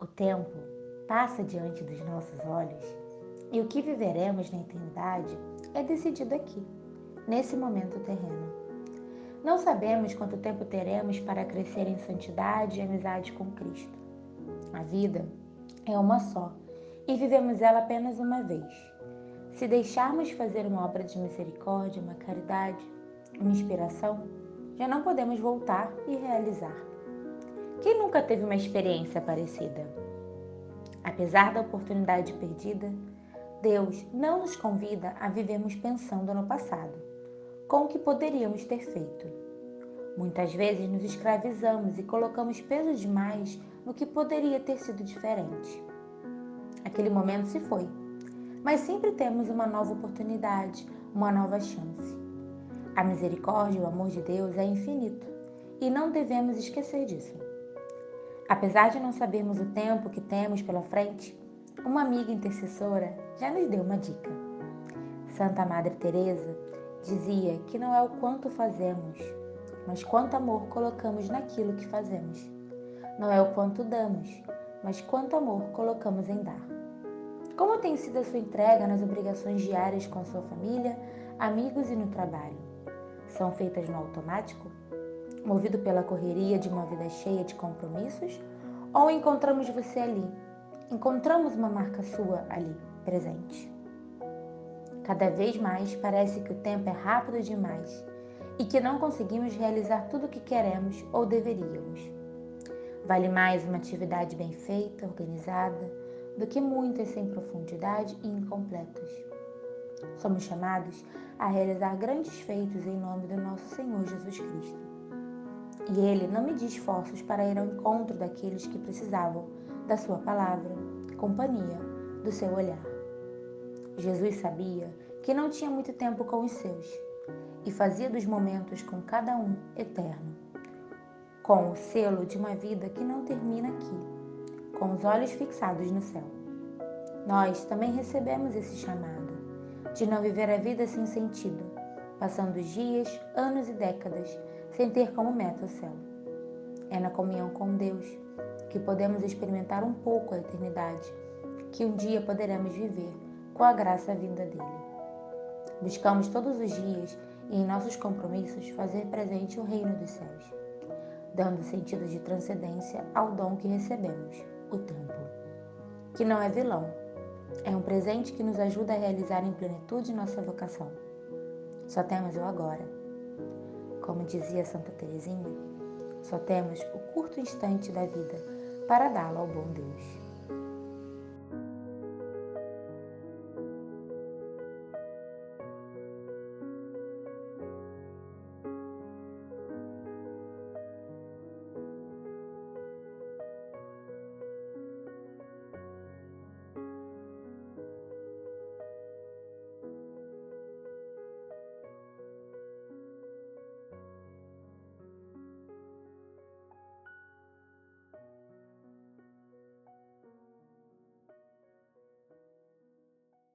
O tempo passa diante dos nossos olhos e o que viveremos na eternidade é decidido aqui, nesse momento terreno. Não sabemos quanto tempo teremos para crescer em santidade e amizade com Cristo. A vida é uma só e vivemos ela apenas uma vez. Se deixarmos fazer uma obra de misericórdia, uma caridade, uma inspiração, já não podemos voltar e realizar. Quem nunca teve uma experiência parecida? Apesar da oportunidade perdida, Deus não nos convida a vivermos pensando no passado, com o que poderíamos ter feito. Muitas vezes nos escravizamos e colocamos peso demais no que poderia ter sido diferente. Aquele momento se foi, mas sempre temos uma nova oportunidade, uma nova chance. A misericórdia e o amor de Deus é infinito e não devemos esquecer disso. Apesar de não sabermos o tempo que temos pela frente, uma amiga intercessora já nos deu uma dica. Santa Madre Teresa dizia que não é o quanto fazemos, mas quanto amor colocamos naquilo que fazemos. Não é o quanto damos, mas quanto amor colocamos em dar. Como tem sido a sua entrega nas obrigações diárias com sua família, amigos e no trabalho? São feitas no automático? Movido pela correria de uma vida cheia de compromissos? Ou encontramos você ali? Encontramos uma marca sua ali, presente? Cada vez mais parece que o tempo é rápido demais e que não conseguimos realizar tudo o que queremos ou deveríamos. Vale mais uma atividade bem feita, organizada, do que muitas sem profundidade e incompletas. Somos chamados a realizar grandes feitos em nome do nosso Senhor Jesus Cristo. E ele não media esforços para ir ao encontro daqueles que precisavam da sua palavra, companhia, do seu olhar. Jesus sabia que não tinha muito tempo com os seus e fazia dos momentos com cada um eterno, com o selo de uma vida que não termina aqui, com os olhos fixados no céu. Nós também recebemos esse chamado de não viver a vida sem sentido, passando dias, anos e décadas sem ter como meta o céu. É na comunhão com Deus que podemos experimentar um pouco a eternidade, que um dia poderemos viver com a graça vinda dele. Buscamos todos os dias e em nossos compromissos fazer presente o reino dos céus, dando sentido de transcendência ao dom que recebemos, o tempo, que não é vilão, é um presente que nos ajuda a realizar em plenitude nossa vocação. Só temos o agora como dizia Santa Teresinha, só temos o curto instante da vida para dá-lo ao bom Deus.